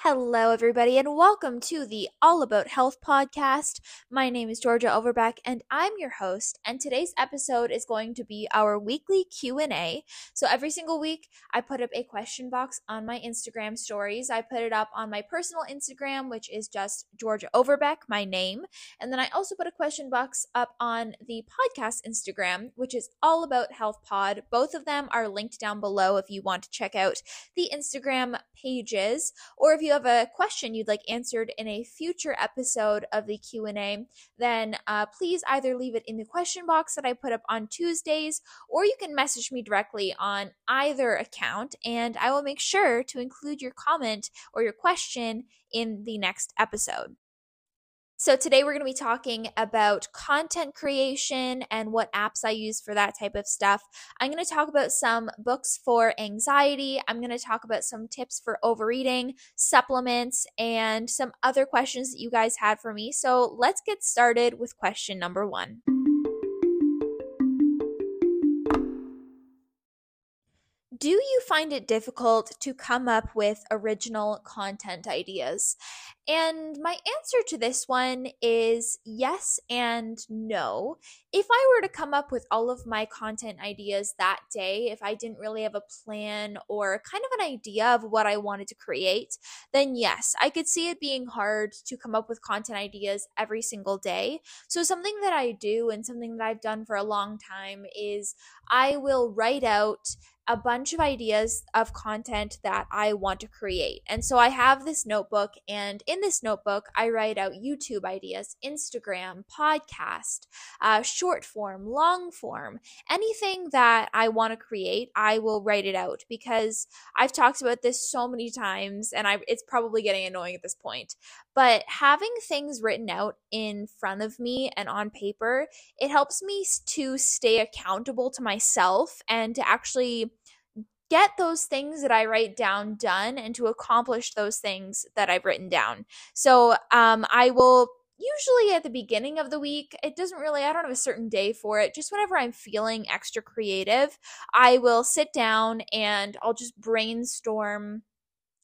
Hello, everybody, and welcome to the All About Health podcast. My name is Georgia Overbeck, and I'm your host. And today's episode is going to be our weekly Q and A. So every single week, I put up a question box on my Instagram stories. I put it up on my personal Instagram, which is just Georgia Overbeck, my name, and then I also put a question box up on the podcast Instagram, which is All About Health Pod. Both of them are linked down below if you want to check out the Instagram pages, or if you have a question you'd like answered in a future episode of the Q&A, then uh, please either leave it in the question box that I put up on Tuesdays, or you can message me directly on either account, and I will make sure to include your comment or your question in the next episode. So, today we're going to be talking about content creation and what apps I use for that type of stuff. I'm going to talk about some books for anxiety. I'm going to talk about some tips for overeating, supplements, and some other questions that you guys had for me. So, let's get started with question number one. Do you find it difficult to come up with original content ideas? And my answer to this one is yes and no. If I were to come up with all of my content ideas that day, if I didn't really have a plan or kind of an idea of what I wanted to create, then yes, I could see it being hard to come up with content ideas every single day. So, something that I do and something that I've done for a long time is I will write out a bunch of ideas of content that I want to create. And so I have this notebook, and in this notebook, I write out YouTube ideas, Instagram, podcast, uh, short form, long form, anything that I want to create, I will write it out because I've talked about this so many times, and I, it's probably getting annoying at this point. But having things written out in front of me and on paper, it helps me to stay accountable to myself and to actually get those things that I write down done and to accomplish those things that I've written down. So um, I will usually at the beginning of the week, it doesn't really, I don't have a certain day for it. Just whenever I'm feeling extra creative, I will sit down and I'll just brainstorm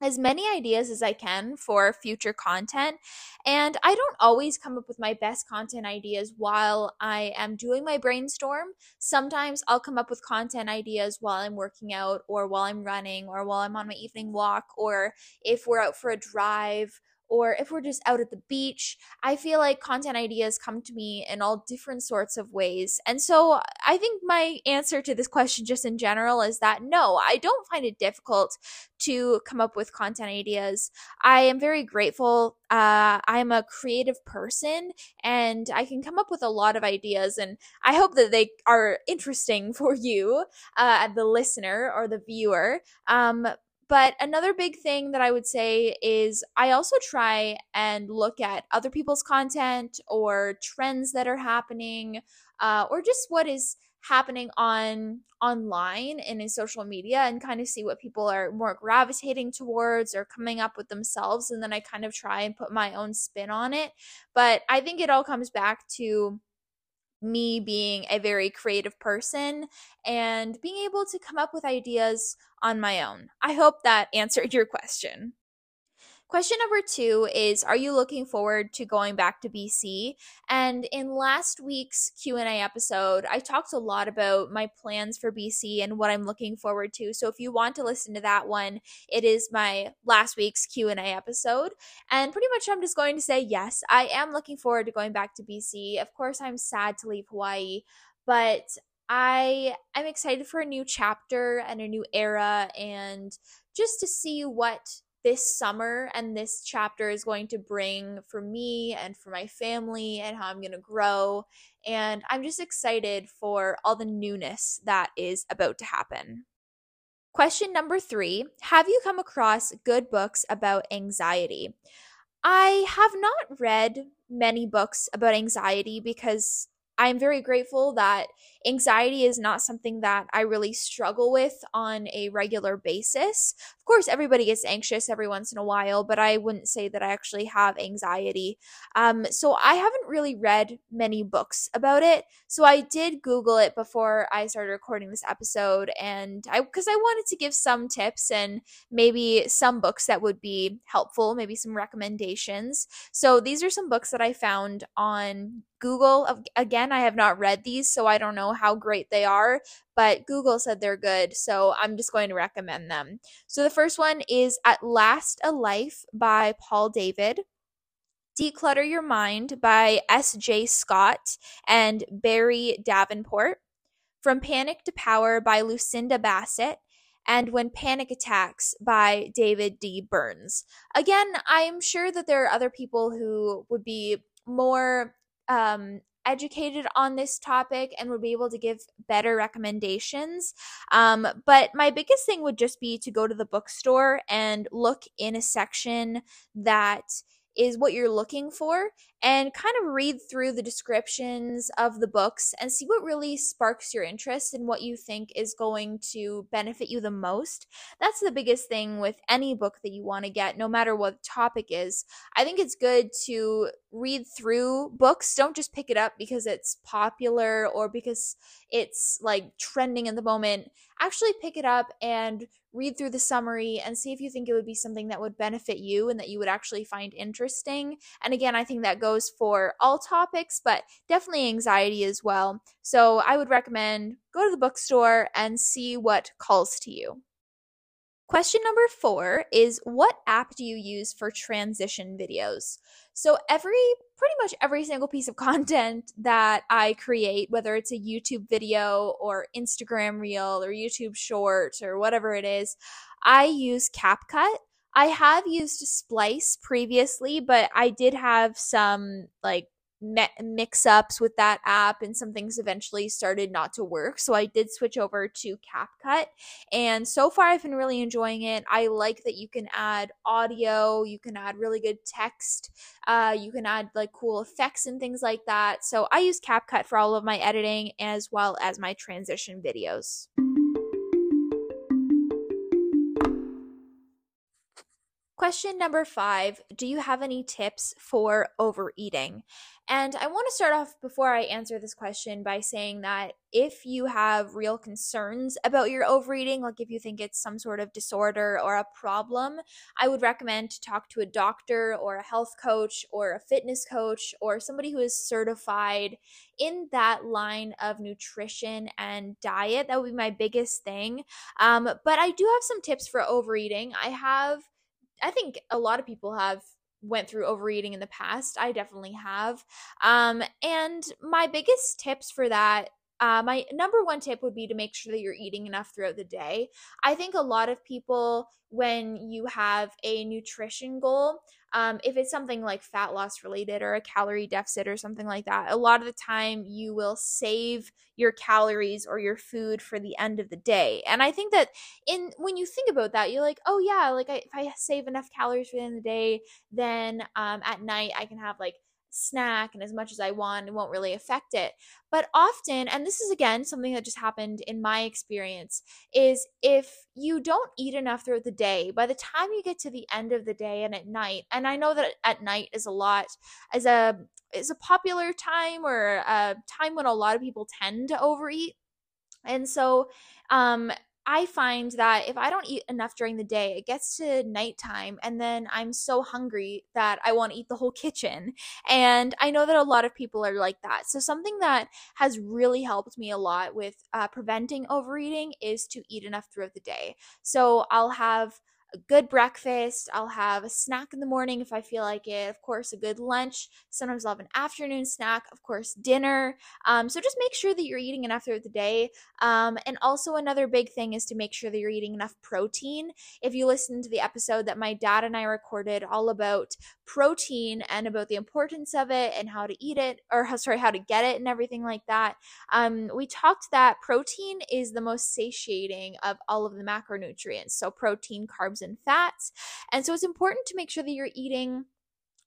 as many ideas as I can for future content. And I don't always come up with my best content ideas while I am doing my brainstorm. Sometimes I'll come up with content ideas while I'm working out, or while I'm running, or while I'm on my evening walk, or if we're out for a drive or if we're just out at the beach, I feel like content ideas come to me in all different sorts of ways. And so I think my answer to this question, just in general, is that no, I don't find it difficult to come up with content ideas. I am very grateful. Uh, I'm a creative person and I can come up with a lot of ideas, and I hope that they are interesting for you, uh, the listener or the viewer. Um, but another big thing that I would say is I also try and look at other people's content or trends that are happening, uh, or just what is happening on online and in social media and kind of see what people are more gravitating towards or coming up with themselves and then I kind of try and put my own spin on it. But I think it all comes back to me being a very creative person and being able to come up with ideas on my own. I hope that answered your question. Question number two is Are you looking forward to going back to BC? And in last week's Q&A episode, I talked a lot about my plans for BC and what I'm looking forward to. So if you want to listen to that one, it is my last week's Q&A episode. And pretty much I'm just going to say yes, I am looking forward to going back to BC. Of course, I'm sad to leave Hawaii, but I am excited for a new chapter and a new era and just to see what this summer and this chapter is going to bring for me and for my family and how I'm going to grow. And I'm just excited for all the newness that is about to happen. Question number three Have you come across good books about anxiety? I have not read many books about anxiety because I'm very grateful that anxiety is not something that I really struggle with on a regular basis. Of course, everybody gets anxious every once in a while, but I wouldn't say that I actually have anxiety. Um, so I haven't really read many books about it. So I did Google it before I started recording this episode, and I because I wanted to give some tips and maybe some books that would be helpful, maybe some recommendations. So these are some books that I found on Google. Again, I have not read these, so I don't know how great they are, but Google said they're good, so I'm just going to recommend them. So the first one is At Last a Life by Paul David. Declutter Your Mind by S.J. Scott and Barry Davenport. From Panic to Power by Lucinda Bassett and When Panic Attacks by David D. Burns. Again, I'm sure that there are other people who would be more um, educated on this topic and would be able to give better recommendations. Um, but my biggest thing would just be to go to the bookstore and look in a section that is what you're looking for and kind of read through the descriptions of the books and see what really sparks your interest and what you think is going to benefit you the most. That's the biggest thing with any book that you want to get, no matter what the topic is. I think it's good to read through books. Don't just pick it up because it's popular or because it's like trending in the moment. Actually, pick it up and read through the summary and see if you think it would be something that would benefit you and that you would actually find interesting. And again, I think that goes for all topics, but definitely anxiety as well. So I would recommend go to the bookstore and see what calls to you. Question number four is What app do you use for transition videos? So, every pretty much every single piece of content that I create, whether it's a YouTube video or Instagram reel or YouTube short or whatever it is, I use CapCut. I have used Splice previously, but I did have some like mix ups with that app and some things eventually started not to work. So I did switch over to CapCut and so far I've been really enjoying it. I like that you can add audio, you can add really good text, uh, you can add like cool effects and things like that. So I use CapCut for all of my editing as well as my transition videos. Question number five Do you have any tips for overeating? And I want to start off before I answer this question by saying that if you have real concerns about your overeating, like if you think it's some sort of disorder or a problem, I would recommend to talk to a doctor or a health coach or a fitness coach or somebody who is certified in that line of nutrition and diet. That would be my biggest thing. Um, but I do have some tips for overeating. I have I think a lot of people have went through overeating in the past. I definitely have. Um, and my biggest tips for that uh, my number one tip would be to make sure that you're eating enough throughout the day. I think a lot of people, when you have a nutrition goal, um, if it's something like fat loss related or a calorie deficit or something like that, a lot of the time you will save your calories or your food for the end of the day. And I think that in when you think about that, you're like, oh yeah, like I, if I save enough calories for the end of the day, then um, at night I can have like snack and as much as I want, it won't really affect it. But often, and this is again something that just happened in my experience, is if you don't eat enough throughout the day, by the time you get to the end of the day and at night, and I know that at night is a lot, as a is a popular time or a time when a lot of people tend to overeat. And so um I find that if I don't eat enough during the day, it gets to nighttime and then I'm so hungry that I want to eat the whole kitchen. And I know that a lot of people are like that. So, something that has really helped me a lot with uh, preventing overeating is to eat enough throughout the day. So, I'll have a good breakfast. I'll have a snack in the morning if I feel like it. Of course, a good lunch. Sometimes I'll have an afternoon snack. Of course, dinner. Um, so just make sure that you're eating enough throughout the day. Um, and also, another big thing is to make sure that you're eating enough protein. If you listen to the episode that my dad and I recorded all about protein and about the importance of it and how to eat it, or how, sorry, how to get it and everything like that, um, we talked that protein is the most satiating of all of the macronutrients. So, protein, carbs, and fats. And so it's important to make sure that you're eating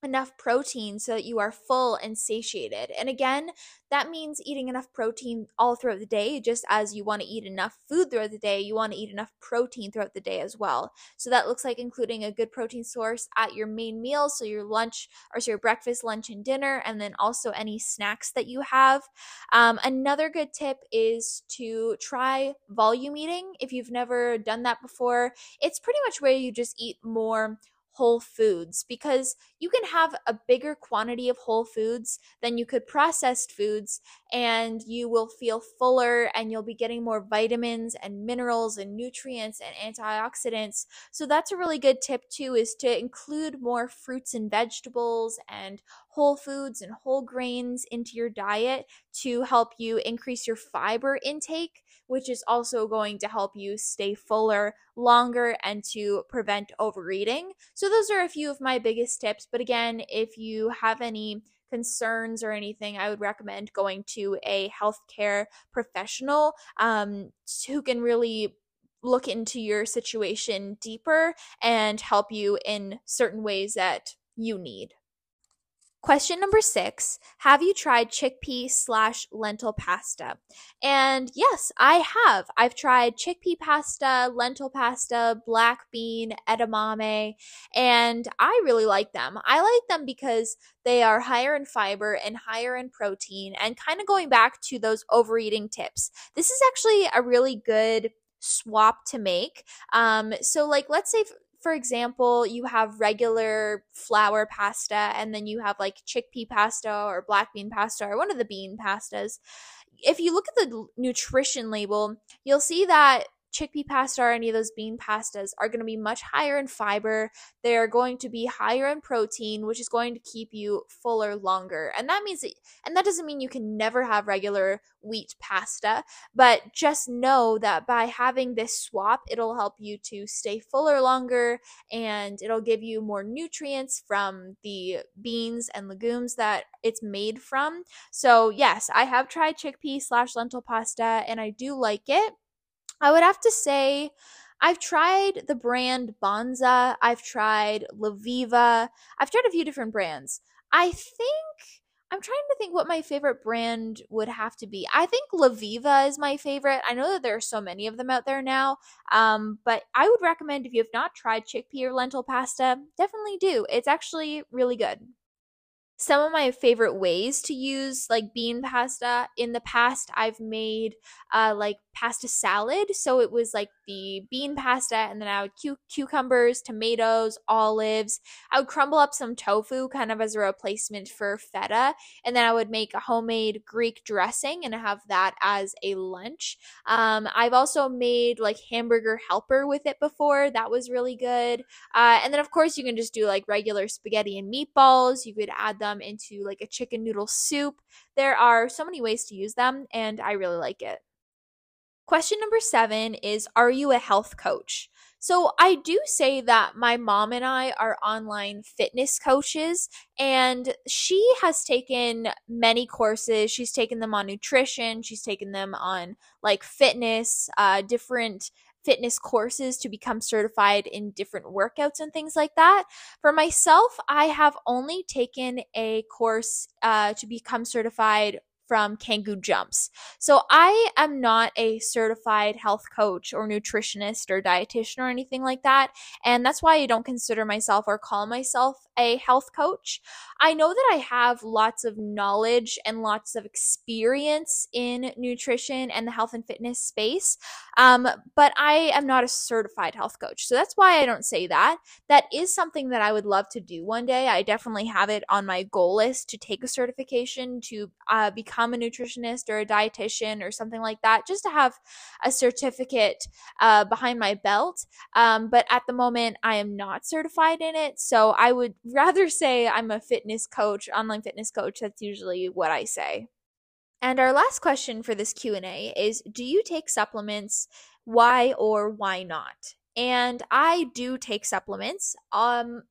enough protein so that you are full and satiated. And again, that means eating enough protein all throughout the day. Just as you want to eat enough food throughout the day, you want to eat enough protein throughout the day as well. So that looks like including a good protein source at your main meal, so your lunch or so your breakfast, lunch, and dinner, and then also any snacks that you have. Um, another good tip is to try volume eating. If you've never done that before, it's pretty much where you just eat more whole foods because you can have a bigger quantity of whole foods than you could processed foods and you will feel fuller and you'll be getting more vitamins and minerals and nutrients and antioxidants. So that's a really good tip too is to include more fruits and vegetables and whole foods and whole grains into your diet to help you increase your fiber intake which is also going to help you stay fuller longer and to prevent overeating. So, those are a few of my biggest tips. But again, if you have any concerns or anything, I would recommend going to a healthcare professional um, who can really look into your situation deeper and help you in certain ways that you need. Question number six Have you tried chickpea slash lentil pasta? And yes, I have. I've tried chickpea pasta, lentil pasta, black bean, edamame, and I really like them. I like them because they are higher in fiber and higher in protein, and kind of going back to those overeating tips. This is actually a really good swap to make. Um, so, like, let's say for example, you have regular flour pasta and then you have like chickpea pasta or black bean pasta or one of the bean pastas. If you look at the nutrition label, you'll see that chickpea pasta or any of those bean pastas are going to be much higher in fiber. They are going to be higher in protein, which is going to keep you fuller longer. And that means that, and that doesn't mean you can never have regular wheat pasta, but just know that by having this swap, it'll help you to stay fuller longer and it'll give you more nutrients from the beans and legumes that it's made from. So, yes, I have tried chickpea slash lentil pasta and I do like it. I would have to say I've tried the brand Banza, I've tried Leviva, I've tried a few different brands. I think I'm trying to think what my favorite brand would have to be. I think Leviva is my favorite. I know that there are so many of them out there now, um, but I would recommend if you have not tried chickpea or lentil pasta, definitely do. It's actually really good some of my favorite ways to use like bean pasta. In the past i've made uh, like pasta salad. So it was like the bean pasta and then i would cu- cucumbers tomatoes olives. I would crumble up some tofu kind of as a replacement for feta and then i would make a homemade greek dressing and have that as a lunch. Um, i've also made like hamburger helper with it before. That was really good. Uh, and then of course you can just do like regular spaghetti and meatballs. You could add them them into like a chicken noodle soup. There are so many ways to use them, and I really like it. Question number seven is Are you a health coach? So, I do say that my mom and I are online fitness coaches, and she has taken many courses. She's taken them on nutrition, she's taken them on like fitness, uh, different fitness courses to become certified in different workouts and things like that. For myself, I have only taken a course uh, to become certified from Kangoo Jumps. So I am not a certified health coach or nutritionist or dietitian or anything like that. And that's why I don't consider myself or call myself a health coach. I know that I have lots of knowledge and lots of experience in nutrition and the health and fitness space, um, but I am not a certified health coach. So that's why I don't say that. That is something that I would love to do one day. I definitely have it on my goal list to take a certification to uh, become become a nutritionist or a dietitian or something like that, just to have a certificate uh, behind my belt. Um, but at the moment, I am not certified in it. So I would rather say I'm a fitness coach, online fitness coach. That's usually what I say. And our last question for this Q&A is do you take supplements? Why or why not? And I do take supplements. Um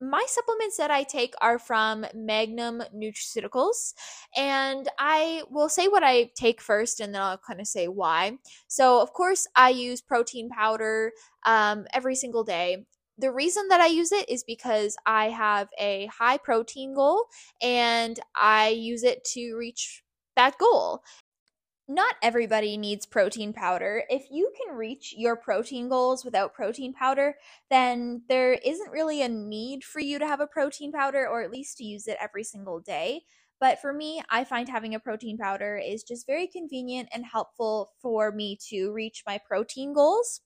my supplements that I take are from Magnum Nutraceuticals. And I will say what I take first and then I'll kind of say why. So, of course, I use protein powder um, every single day. the reason that I use it is because I have a high protein goal and I use it to reach that goal. Not everybody needs protein powder. If you can reach your protein goals without protein powder, then there isn't really a need for you to have a protein powder or at least to use it every single day. But for me, I find having a protein powder is just very convenient and helpful for me to reach my protein goals.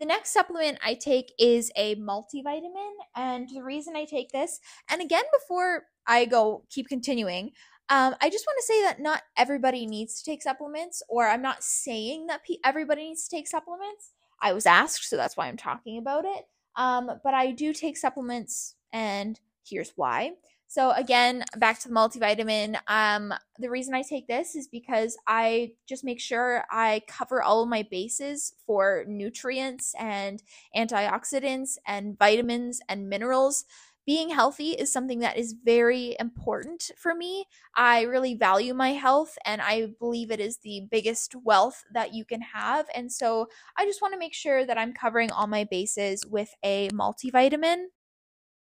The next supplement I take is a multivitamin. And the reason I take this, and again, before I go keep continuing, um, I just want to say that not everybody needs to take supplements, or I'm not saying that pe- everybody needs to take supplements. I was asked, so that's why I'm talking about it. Um, but I do take supplements, and here's why. So again, back to the multivitamin. Um, the reason I take this is because I just make sure I cover all of my bases for nutrients and antioxidants and vitamins and minerals. Being healthy is something that is very important for me. I really value my health and I believe it is the biggest wealth that you can have. And so I just want to make sure that I'm covering all my bases with a multivitamin.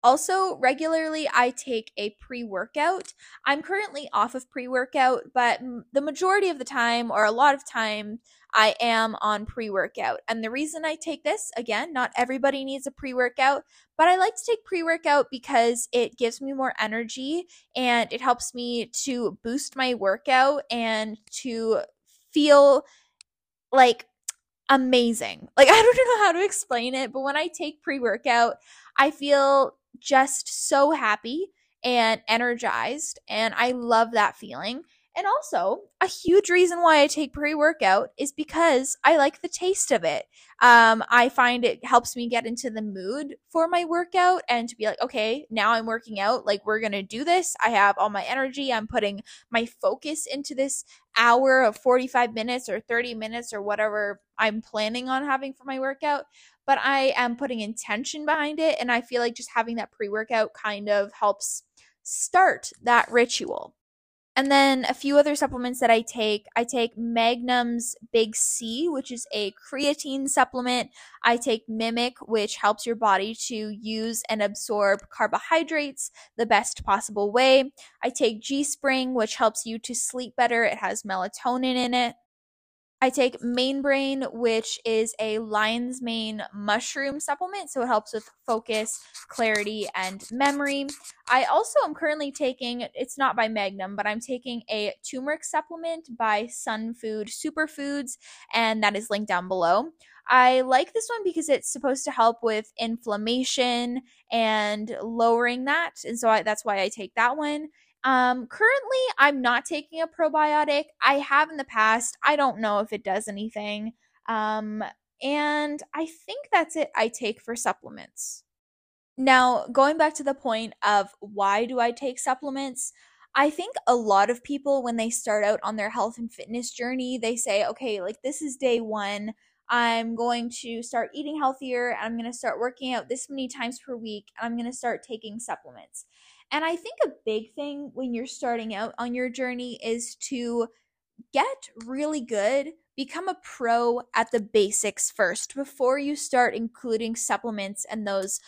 Also, regularly I take a pre workout. I'm currently off of pre workout, but the majority of the time, or a lot of time, I am on pre workout. And the reason I take this, again, not everybody needs a pre workout, but I like to take pre workout because it gives me more energy and it helps me to boost my workout and to feel like amazing. Like, I don't know how to explain it, but when I take pre workout, I feel just so happy and energized. And I love that feeling. And also, a huge reason why I take pre workout is because I like the taste of it. Um, I find it helps me get into the mood for my workout and to be like, okay, now I'm working out. Like, we're going to do this. I have all my energy. I'm putting my focus into this hour of 45 minutes or 30 minutes or whatever I'm planning on having for my workout but I am putting intention behind it. And I feel like just having that pre workout kind of helps start that ritual. And then a few other supplements that I take. I take Magnum's Big C, which is a creatine supplement. I take Mimic, which helps your body to use and absorb carbohydrates the best possible way. I take G Spring, which helps you to sleep better. It has melatonin in it. I take Main Brain, which is a lion's mane mushroom supplement, so it helps with focus, clarity, and memory. I also am currently taking, it's not by Magnum, but I'm taking a turmeric supplement by Sunfood Superfoods, and that is linked down below. I like this one because it's supposed to help with inflammation and lowering that, and so I, that's why I take that one. Um, currently, I'm not taking a probiotic. I have in the past. I don't know if it does anything. Um, and I think that's it I take for supplements. Now, going back to the point of why do I take supplements? I think a lot of people, when they start out on their health and fitness journey, they say, okay, like this is day one. I'm going to start eating healthier. And I'm going to start working out this many times per week. And I'm going to start taking supplements. And I think a big thing when you're starting out on your journey is to get really good, become a pro at the basics first before you start including supplements and those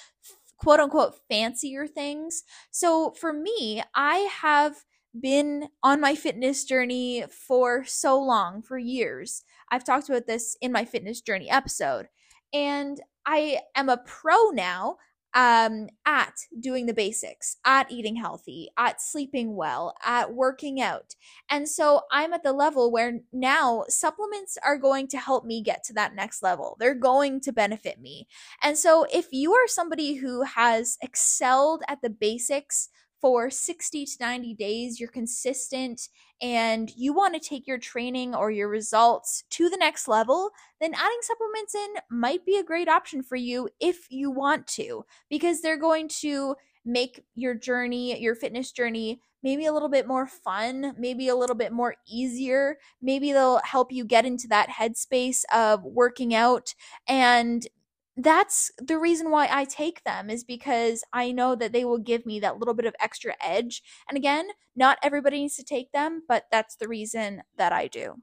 quote unquote fancier things. So for me, I have been on my fitness journey for so long, for years. I've talked about this in my fitness journey episode. And I am a pro now um, at doing the basics, at eating healthy, at sleeping well, at working out. And so I'm at the level where now supplements are going to help me get to that next level. They're going to benefit me. And so if you are somebody who has excelled at the basics for 60 to 90 days, you're consistent, and you want to take your training or your results to the next level, then adding supplements in might be a great option for you if you want to, because they're going to make your journey, your fitness journey, maybe a little bit more fun, maybe a little bit more easier. Maybe they'll help you get into that headspace of working out and that's the reason why I take them is because I know that they will give me that little bit of extra edge. And again, not everybody needs to take them, but that's the reason that I do.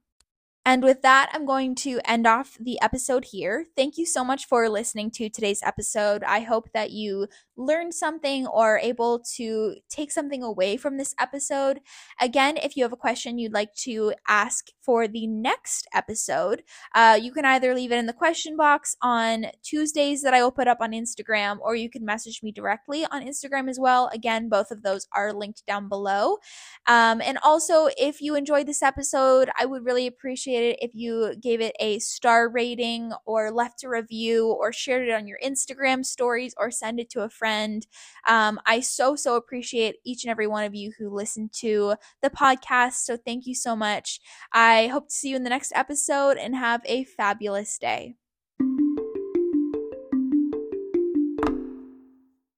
And with that, I'm going to end off the episode here. Thank you so much for listening to today's episode. I hope that you learned something or able to take something away from this episode. Again, if you have a question you'd like to ask for the next episode, uh, you can either leave it in the question box on Tuesdays that I will put up on Instagram, or you can message me directly on Instagram as well. Again, both of those are linked down below. Um, and also, if you enjoyed this episode, I would really appreciate it if you gave it a star rating or left a review or shared it on your Instagram stories or send it to a friend. Um, I so, so appreciate each and every one of you who listen to the podcast. So thank you so much. I hope to see you in the next episode and have a fabulous day.